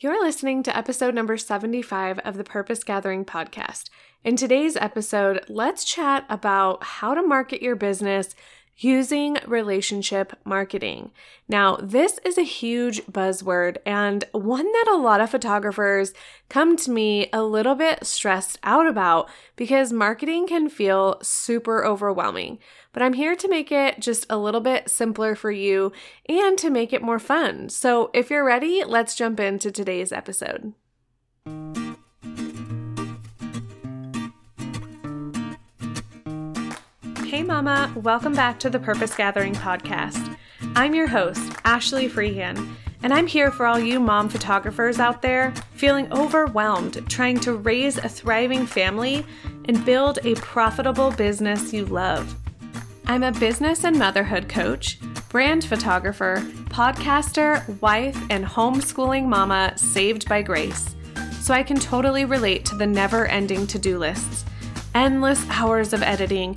You're listening to episode number 75 of the Purpose Gathering podcast. In today's episode, let's chat about how to market your business using relationship marketing. Now, this is a huge buzzword and one that a lot of photographers come to me a little bit stressed out about because marketing can feel super overwhelming. But I'm here to make it just a little bit simpler for you and to make it more fun. So if you're ready, let's jump into today's episode. Hey, Mama, welcome back to the Purpose Gathering podcast. I'm your host, Ashley Freehan, and I'm here for all you mom photographers out there feeling overwhelmed trying to raise a thriving family and build a profitable business you love. I'm a business and motherhood coach, brand photographer, podcaster, wife, and homeschooling mama saved by grace. So I can totally relate to the never ending to do lists, endless hours of editing,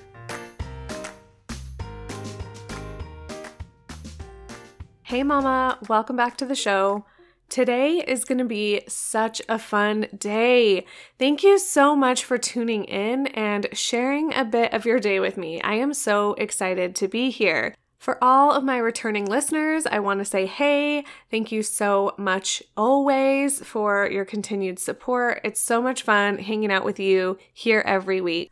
Hey, Mama, welcome back to the show. Today is going to be such a fun day. Thank you so much for tuning in and sharing a bit of your day with me. I am so excited to be here. For all of my returning listeners, I want to say, hey, thank you so much always for your continued support. It's so much fun hanging out with you here every week.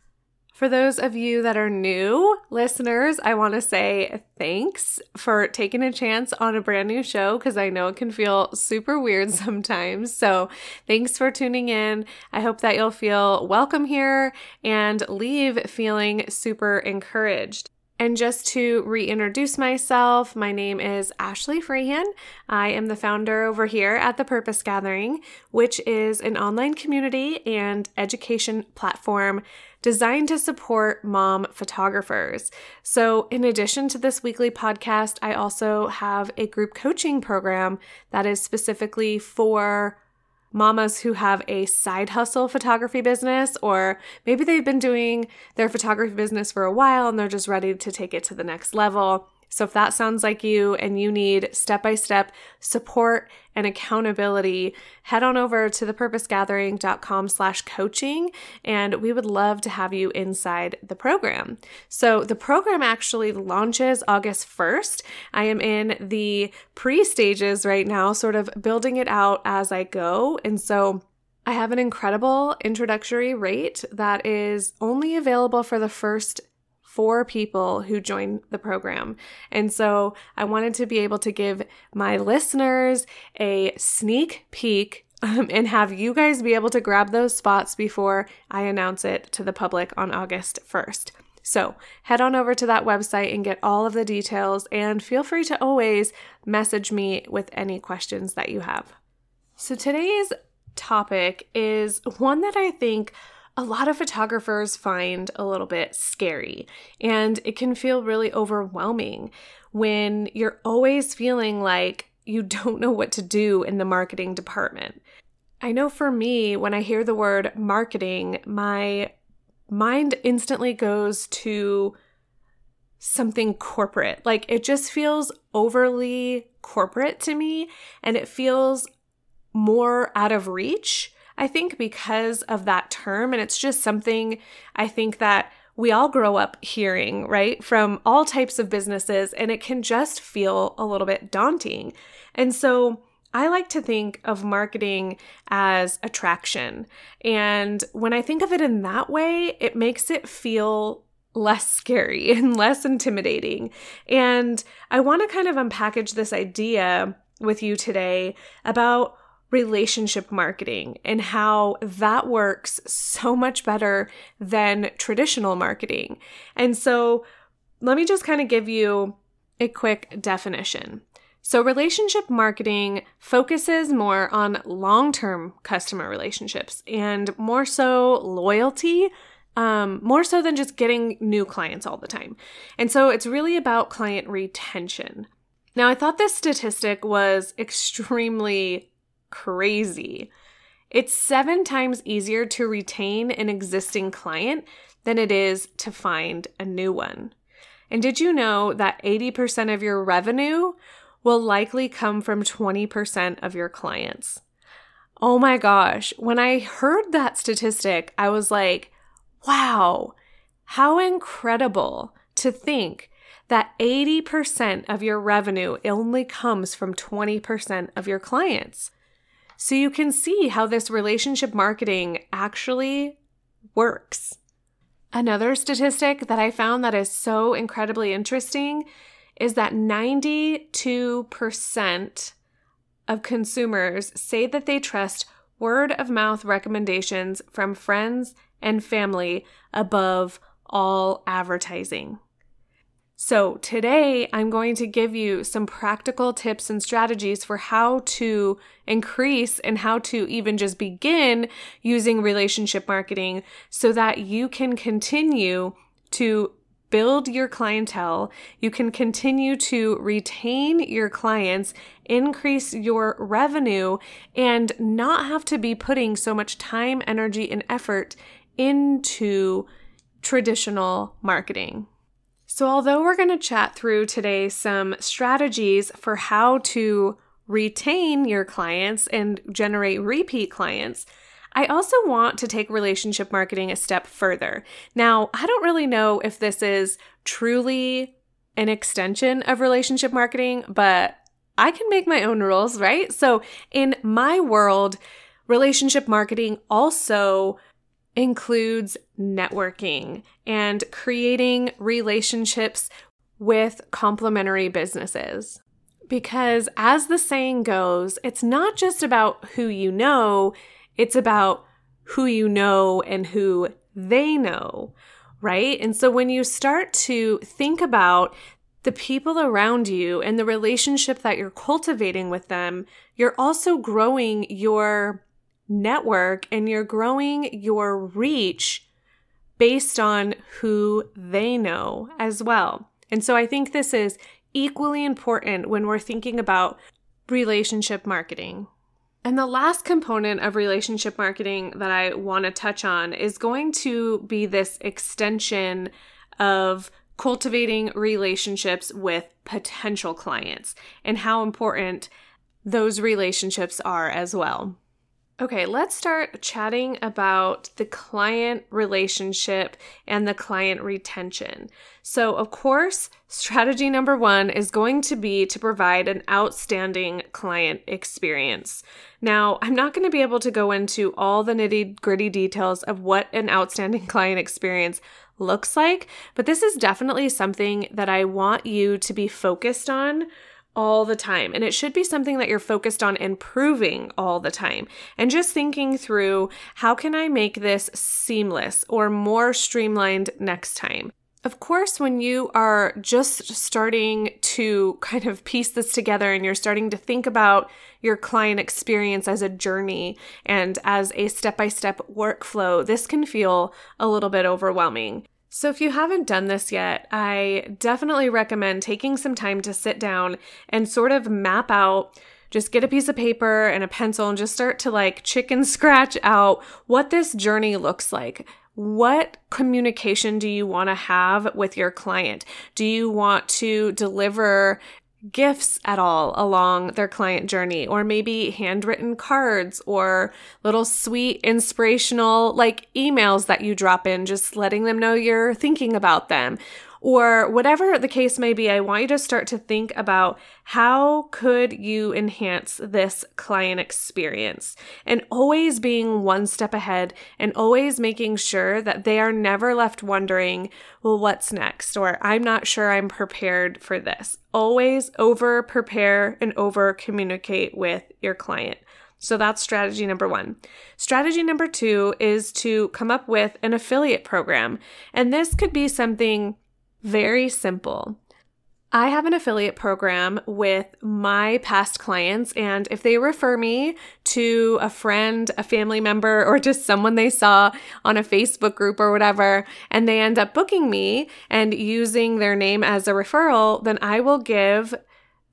For those of you that are new listeners, I want to say thanks for taking a chance on a brand new show because I know it can feel super weird sometimes. So, thanks for tuning in. I hope that you'll feel welcome here and leave feeling super encouraged. And just to reintroduce myself, my name is Ashley Freehan. I am the founder over here at the Purpose Gathering, which is an online community and education platform designed to support mom photographers. So, in addition to this weekly podcast, I also have a group coaching program that is specifically for mamas who have a side hustle photography business, or maybe they've been doing their photography business for a while and they're just ready to take it to the next level. So if that sounds like you and you need step by step support and accountability, head on over to thepurposegathering.com slash coaching and we would love to have you inside the program. So the program actually launches August 1st. I am in the pre stages right now, sort of building it out as I go. And so I have an incredible introductory rate that is only available for the first four people who join the program. And so I wanted to be able to give my listeners a sneak peek um, and have you guys be able to grab those spots before I announce it to the public on August 1st. So head on over to that website and get all of the details, and feel free to always message me with any questions that you have. So today's topic is one that I think a lot of photographers find a little bit scary and it can feel really overwhelming when you're always feeling like you don't know what to do in the marketing department. I know for me, when I hear the word marketing, my mind instantly goes to something corporate. Like it just feels overly corporate to me and it feels more out of reach I think because of that term, and it's just something I think that we all grow up hearing, right, from all types of businesses, and it can just feel a little bit daunting. And so, I like to think of marketing as attraction. And when I think of it in that way, it makes it feel less scary and less intimidating. And I want to kind of unpackage this idea with you today about relationship marketing and how that works so much better than traditional marketing. And so, let me just kind of give you a quick definition. So, relationship marketing focuses more on long term customer relationships and more so loyalty um, more so than just getting new clients all the time. And so it's really about client retention. Now, I thought this statistic was extremely crazy. It's seven times easier to retain an existing client than it is to find a new one. And did you know that 80% of your revenue will likely come from 20% of your clients? Oh my gosh, when I heard that statistic, I was like, wow, how incredible to think that 80% of your revenue only comes from 20% of your clients. So you can see how this relationship marketing actually works. Another statistic that I found that is so incredibly interesting is that 92% of consumers say that they trust word of mouth recommendations from friends and family above all advertising. So, today I'm going to give you some practical tips and strategies for how to increase and how to even just begin using relationship marketing so that you can continue to build your clientele, you can continue to retain your clients, increase your revenue, and not have to be putting so much time, energy, and effort into traditional marketing. So, although we're going to chat through today some strategies for how to retain your clients and generate repeat clients, I also want to take relationship marketing a step further. Now, I don't really know if this is truly an extension of relationship marketing, but I can make my own rules, right? So, in my world, relationship marketing also includes networking and creating relationships with complementary businesses. Because as the saying goes, it's not just about who you know, it's about who you know and who they know, right? And so when you start to think about the people around you and the relationship that you're cultivating with them, you're also growing your network and you're growing your reach based on who they know as well. And so I think this is equally important when we're thinking about relationship marketing. And the last component of relationship marketing that I want to touch on is going to be this extension of cultivating relationships with potential clients and how important those relationships are as well. Okay, let's start chatting about the client relationship and the client retention. So, of course, strategy number one is going to be to provide an outstanding client experience. Now, I'm not going to be able to go into all the nitty gritty details of what an outstanding client experience looks like, but this is definitely something that I want you to be focused on all the time. And it should be something that you're focused on improving all the time. And just thinking through how can I make this seamless or more streamlined next time? Of course, when you are just starting to kind of piece this together and you're starting to think about your client experience as a journey and as a step by step workflow, this can feel a little bit overwhelming. So, if you haven't done this yet, I definitely recommend taking some time to sit down and sort of map out. Just get a piece of paper and a pencil and just start to like chicken scratch out what this journey looks like. What communication do you want to have with your client? Do you want to deliver gifts at all along their client journey, or maybe handwritten cards or little sweet inspirational like emails that you drop in, just letting them know you're thinking about them or whatever the case may be, I want you to start to think about how could you enhance this client experience and always being one step ahead and always making sure that they are never left wondering, well, what's next? Or I'm not sure I'm prepared for this. Always over prepare and over communicate with your client. So that's strategy number one. Strategy number two is to come up with an affiliate program. And this could be something very simple. I have an affiliate program with my past clients, and if they refer me to a friend, a family member, or just someone they saw on a Facebook group or whatever, and they end up booking me and using their name as a referral, then I will give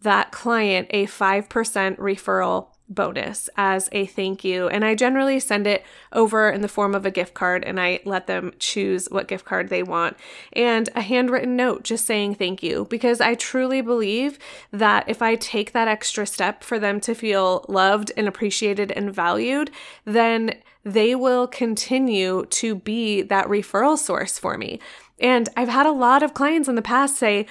that client a 5% referral bonus as a thank you. And I generally send it over in the form of a gift card and I let them choose what gift card they want and a handwritten note just saying thank you because I truly believe that if I take that extra step for them to feel loved and appreciated and valued, then they will continue to be that referral source for me. And I've had a lot of clients in the past say,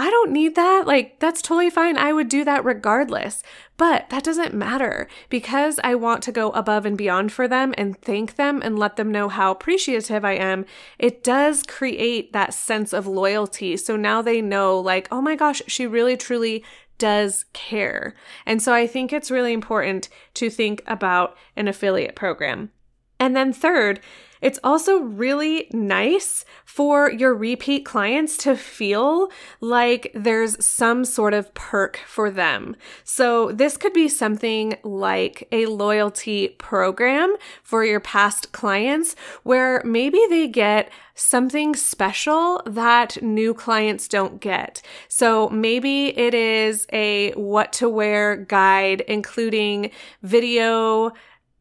I don't need that. Like, that's totally fine. I would do that regardless. But that doesn't matter because I want to go above and beyond for them and thank them and let them know how appreciative I am. It does create that sense of loyalty. So now they know, like, oh my gosh, she really truly does care. And so I think it's really important to think about an affiliate program. And then, third, it's also really nice for your repeat clients to feel like there's some sort of perk for them. So, this could be something like a loyalty program for your past clients where maybe they get something special that new clients don't get. So maybe it is a what to wear guide, including video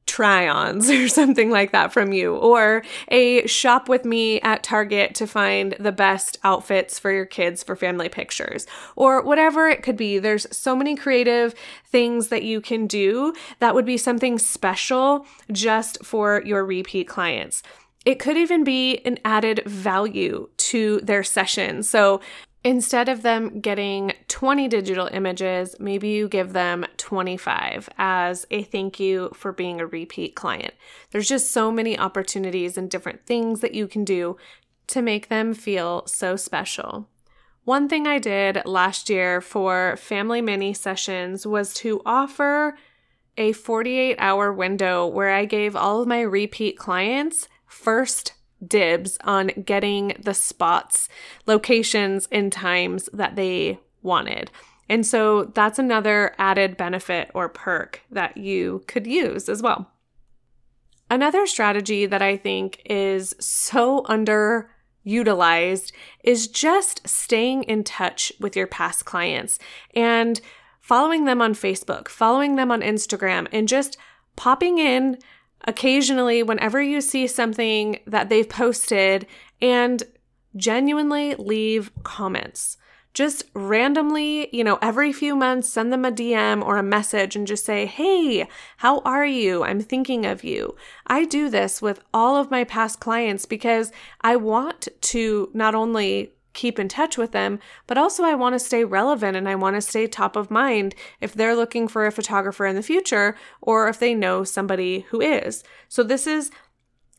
try ons or something like that from you, or a shop with me at Target to find the best outfits for your kids for family pictures, or whatever it could be. There's so many creative things that you can do that would be something special just for your repeat clients. It could even be an added value to their session. So Instead of them getting 20 digital images, maybe you give them 25 as a thank you for being a repeat client. There's just so many opportunities and different things that you can do to make them feel so special. One thing I did last year for family mini sessions was to offer a 48 hour window where I gave all of my repeat clients first dibs on getting the spots, locations, and times that they wanted. And so that's another added benefit or perk that you could use as well. Another strategy that I think is so underutilized is just staying in touch with your past clients and following them on Facebook, following them on Instagram, and just popping in occasionally whenever you see something that they've posted and genuinely leave comments. Just randomly, you know, every few months, send them a DM or a message and just say, Hey, how are you? I'm thinking of you. I do this with all of my past clients because I want to not only keep in touch with them, but also I want to stay relevant and I want to stay top of mind if they're looking for a photographer in the future or if they know somebody who is. So this is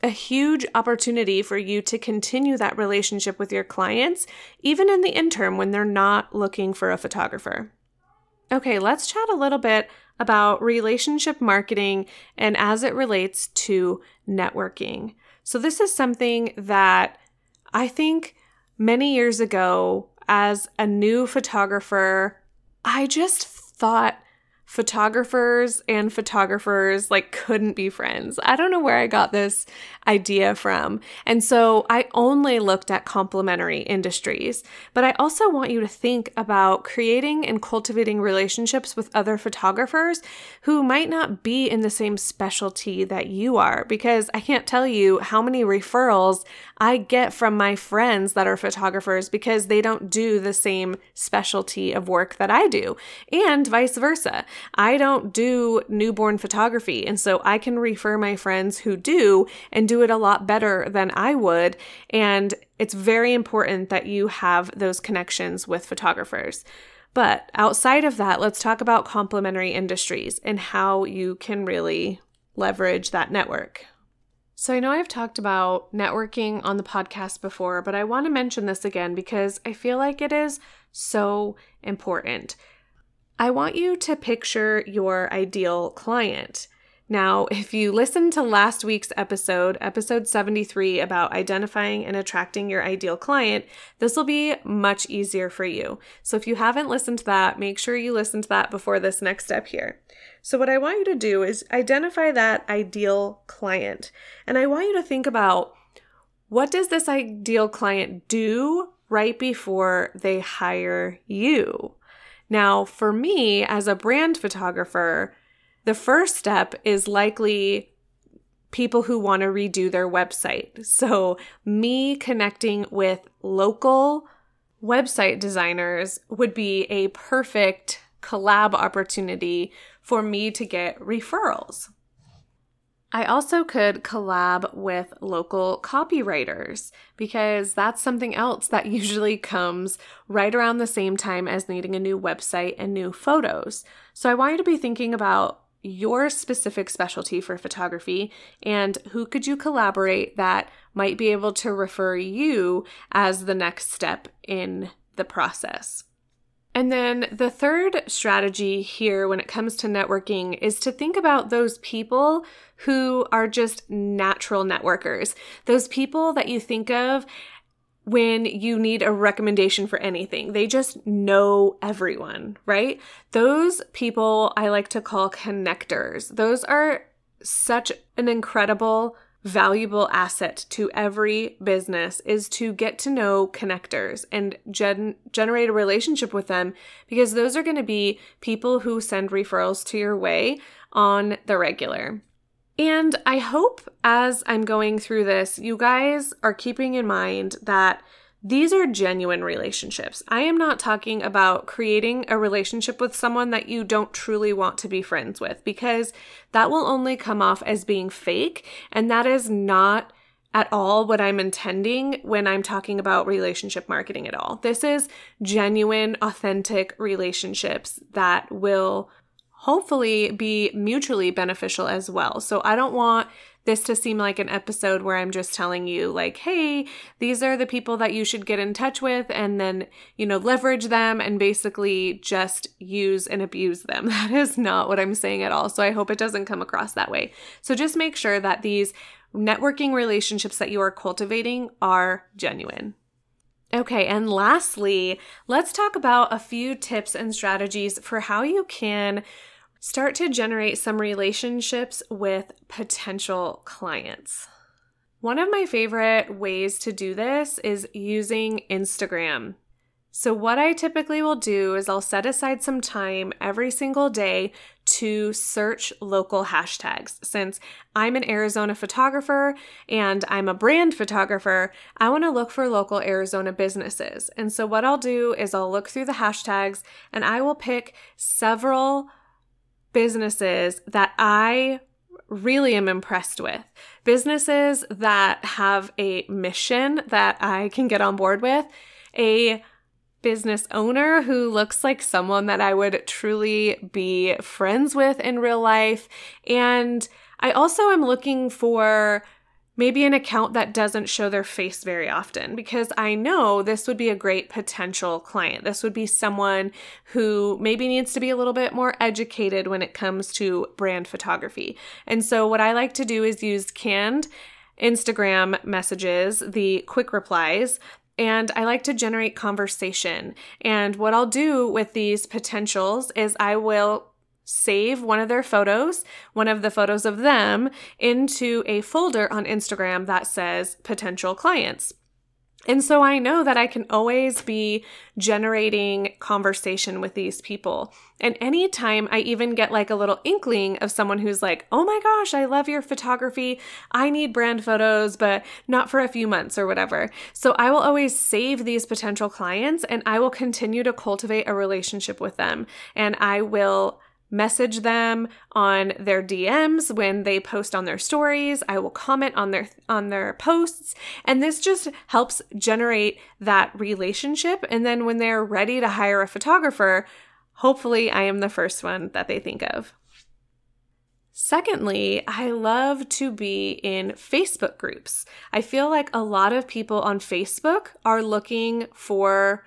a huge opportunity for you to continue that relationship with your clients, even in the interim when they're not looking for a photographer. Okay, let's chat a little bit about relationship marketing and as it relates to networking. So, this is something that I think many years ago as a new photographer, I just thought photographers and photographers like couldn't be friends. I don't know where I got this idea from. And so I only looked at complementary industries. But I also want you to think about creating and cultivating relationships with other photographers who might not be in the same specialty that you are because I can't tell you how many referrals I get from my friends that are photographers because they don't do the same specialty of work that I do, and vice versa. I don't do newborn photography, and so I can refer my friends who do and do it a lot better than I would. And it's very important that you have those connections with photographers. But outside of that, let's talk about complementary industries and how you can really leverage that network. So, I know I've talked about networking on the podcast before, but I want to mention this again because I feel like it is so important. I want you to picture your ideal client. Now, if you listened to last week's episode, episode 73, about identifying and attracting your ideal client, this will be much easier for you. So, if you haven't listened to that, make sure you listen to that before this next step here. So, what I want you to do is identify that ideal client. And I want you to think about what does this ideal client do right before they hire you? Now, for me as a brand photographer, the first step is likely people who want to redo their website. So, me connecting with local website designers would be a perfect collab opportunity for me to get referrals. I also could collab with local copywriters because that's something else that usually comes right around the same time as needing a new website and new photos. So I want you to be thinking about your specific specialty for photography and who could you collaborate that might be able to refer you as the next step in the process. And then the third strategy here when it comes to networking is to think about those people who are just natural networkers, those people that you think of when you need a recommendation for anything. They just know everyone, right? Those people I like to call connectors. Those are such an incredible valuable asset to every business is to get to know connectors and gen- generate a relationship with them because those are going to be people who send referrals to your way on the regular. And I hope as I'm going through this, you guys are keeping in mind that these are genuine relationships. I am not talking about creating a relationship with someone that you don't truly want to be friends with because that will only come off as being fake. And that is not at all what I'm intending when I'm talking about relationship marketing at all. This is genuine, authentic relationships that will hopefully be mutually beneficial as well. So I don't want this to seem like an episode where I'm just telling you, like, hey, these are the people that you should get in touch with, and then, you know, leverage them and basically just use and abuse them. That is not what I'm saying at all. So I hope it doesn't come across that way. So just make sure that these networking relationships that you are cultivating are genuine. Okay, and lastly, let's talk about a few tips and strategies for how you can Start to generate some relationships with potential clients. One of my favorite ways to do this is using Instagram. So, what I typically will do is I'll set aside some time every single day to search local hashtags. Since I'm an Arizona photographer and I'm a brand photographer, I want to look for local Arizona businesses. And so, what I'll do is I'll look through the hashtags and I will pick several businesses that I really am impressed with. Businesses that have a mission that I can get on board with, a business owner who looks like someone that I would truly be friends with in real life. And I also am looking for maybe an account that doesn't show their face very often because I know this would be a great potential client. This would be someone who maybe needs to be a little bit more educated when it comes to brand photography. And so, what I like to do is use canned Instagram messages, the quick replies, and I like to generate conversation. And what I'll do with these potentials is I will save one of their photos, one of the photos of them, into a folder on Instagram that says potential clients. And so I know that I can always be generating conversation with these people. And anytime I even get like a little inkling of someone who's like, oh my gosh, I love your photography. I need brand photos, but not for a few months or whatever. So I will always save these potential clients and I will continue to cultivate a relationship with them. And I will message them on their DMs when they post on their stories. I will comment on their on their posts and this just helps generate that relationship and then when they're ready to hire a photographer, hopefully I am the first one that they think of. Secondly, I love to be in Facebook groups. I feel like a lot of people on Facebook are looking for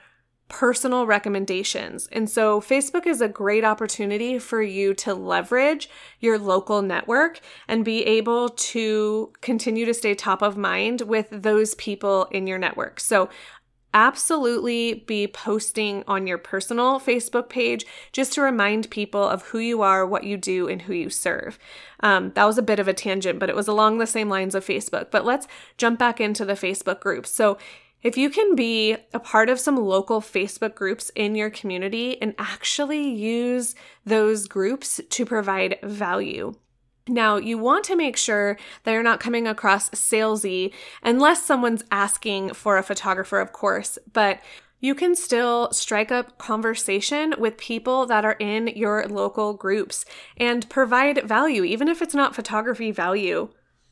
personal recommendations. And so Facebook is a great opportunity for you to leverage your local network and be able to continue to stay top of mind with those people in your network. So absolutely be posting on your personal Facebook page just to remind people of who you are, what you do, and who you serve. Um, that was a bit of a tangent, but it was along the same lines of Facebook. But let's jump back into the Facebook groups. So if you can be a part of some local Facebook groups in your community and actually use those groups to provide value. Now, you want to make sure that you're not coming across salesy unless someone's asking for a photographer, of course, but you can still strike up conversation with people that are in your local groups and provide value, even if it's not photography value.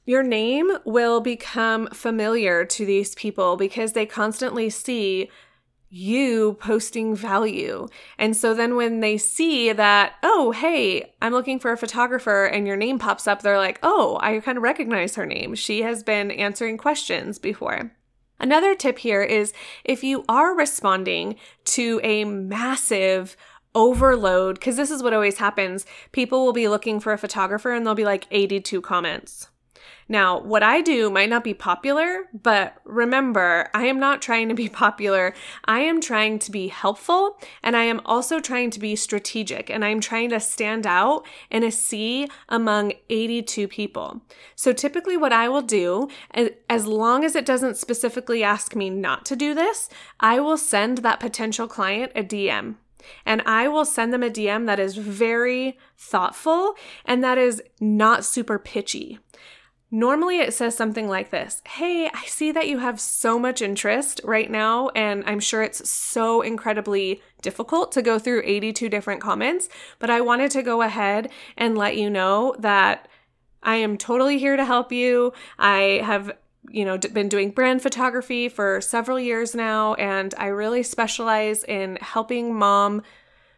Your name will become familiar to these people because they constantly see you posting value. And so then when they see that, oh, hey, I'm looking for a photographer and your name pops up, they're like, oh, I kind of recognize her name. She has been answering questions before. Another tip here is if you are responding to a massive overload, because this is what always happens, people will be looking for a photographer and there'll be like 82 comments. Now, what I do might not be popular, but remember, I am not trying to be popular. I am trying to be helpful and I am also trying to be strategic and I'm trying to stand out in a sea among 82 people. So typically, what I will do, as long as it doesn't specifically ask me not to do this, I will send that potential client a DM. And I will send them a DM that is very thoughtful and that is not super pitchy. Normally it says something like this Hey, I see that you have so much interest right now, and I'm sure it's so incredibly difficult to go through 82 different comments, but I wanted to go ahead and let you know that I am totally here to help you. I have you know been doing brand photography for several years now and I really specialize in helping mom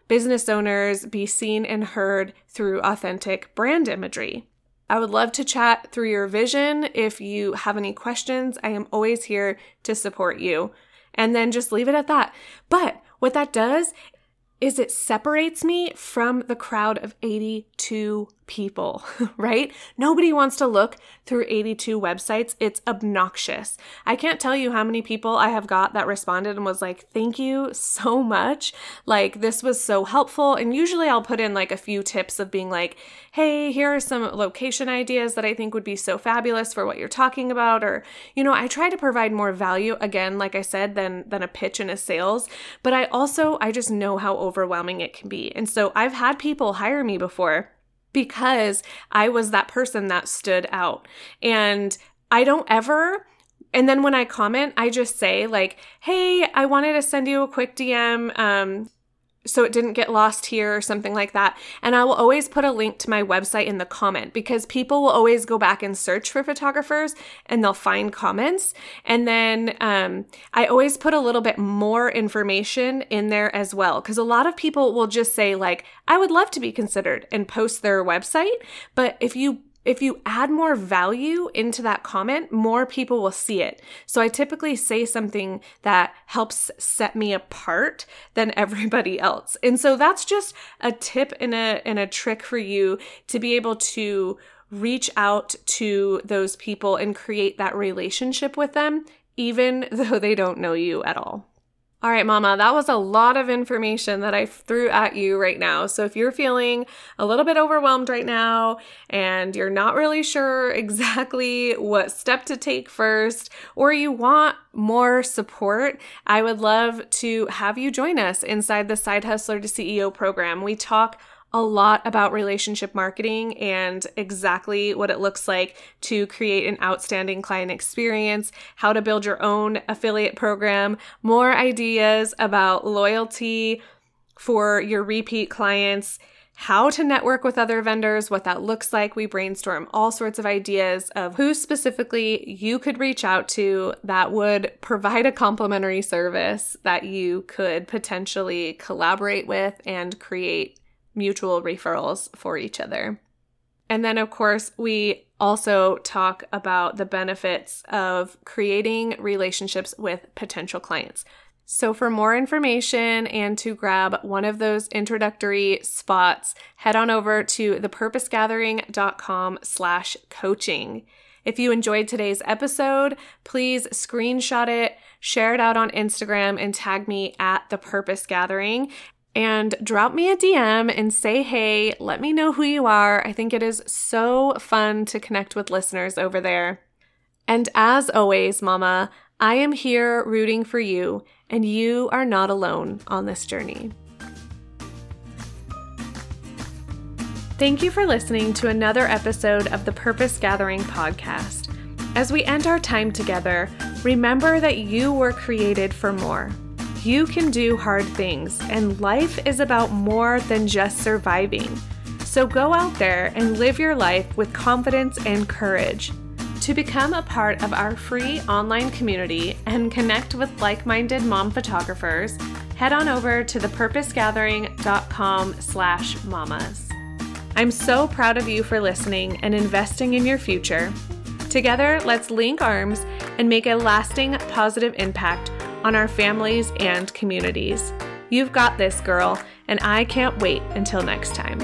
business owners be seen and heard through authentic brand imagery. I would love to chat through your vision. If you have any questions, I am always here to support you. And then just leave it at that. But what that does is it separates me from the crowd of 82 people, right? Nobody wants to look through 82 websites. It's obnoxious. I can't tell you how many people I have got that responded and was like, thank you so much. Like, this was so helpful. And usually I'll put in like a few tips of being like, hey, here are some location ideas that I think would be so fabulous for what you're talking about. Or, you know, I try to provide more value, again, like I said, than, than a pitch and a sales. But I also, I just know how overwhelming it can be. And so I've had people hire me before because I was that person that stood out. And I don't ever and then when I comment, I just say like, "Hey, I wanted to send you a quick DM. Um, so it didn't get lost here or something like that. And I will always put a link to my website in the comment because people will always go back and search for photographers and they'll find comments. And then um, I always put a little bit more information in there as well because a lot of people will just say, like, I would love to be considered and post their website. But if you if you add more value into that comment, more people will see it. So I typically say something that helps set me apart than everybody else. And so that's just a tip and a and a trick for you to be able to reach out to those people and create that relationship with them even though they don't know you at all. All right, Mama, that was a lot of information that I threw at you right now. So if you're feeling a little bit overwhelmed right now and you're not really sure exactly what step to take first, or you want more support, I would love to have you join us inside the Side Hustler to CEO program. We talk a lot about relationship marketing and exactly what it looks like to create an outstanding client experience, how to build your own affiliate program, more ideas about loyalty for your repeat clients, how to network with other vendors, what that looks like. We brainstorm all sorts of ideas of who specifically you could reach out to that would provide a complimentary service that you could potentially collaborate with and create mutual referrals for each other. And then, of course, we also talk about the benefits of creating relationships with potential clients. So for more information and to grab one of those introductory spots, head on over to thepurposegathering.com slash coaching. If you enjoyed today's episode, please screenshot it, share it out on Instagram, and tag me at The Purpose Gathering. And drop me a DM and say hey, let me know who you are. I think it is so fun to connect with listeners over there. And as always, Mama, I am here rooting for you, and you are not alone on this journey. Thank you for listening to another episode of the Purpose Gathering podcast. As we end our time together, remember that you were created for more. You can do hard things, and life is about more than just surviving. So go out there and live your life with confidence and courage. To become a part of our free online community and connect with like-minded mom photographers, head on over to thepurposegathering.com slash mamas. I'm so proud of you for listening and investing in your future. Together, let's link arms and make a lasting positive impact on our families and communities. You've got this, girl, and I can't wait until next time.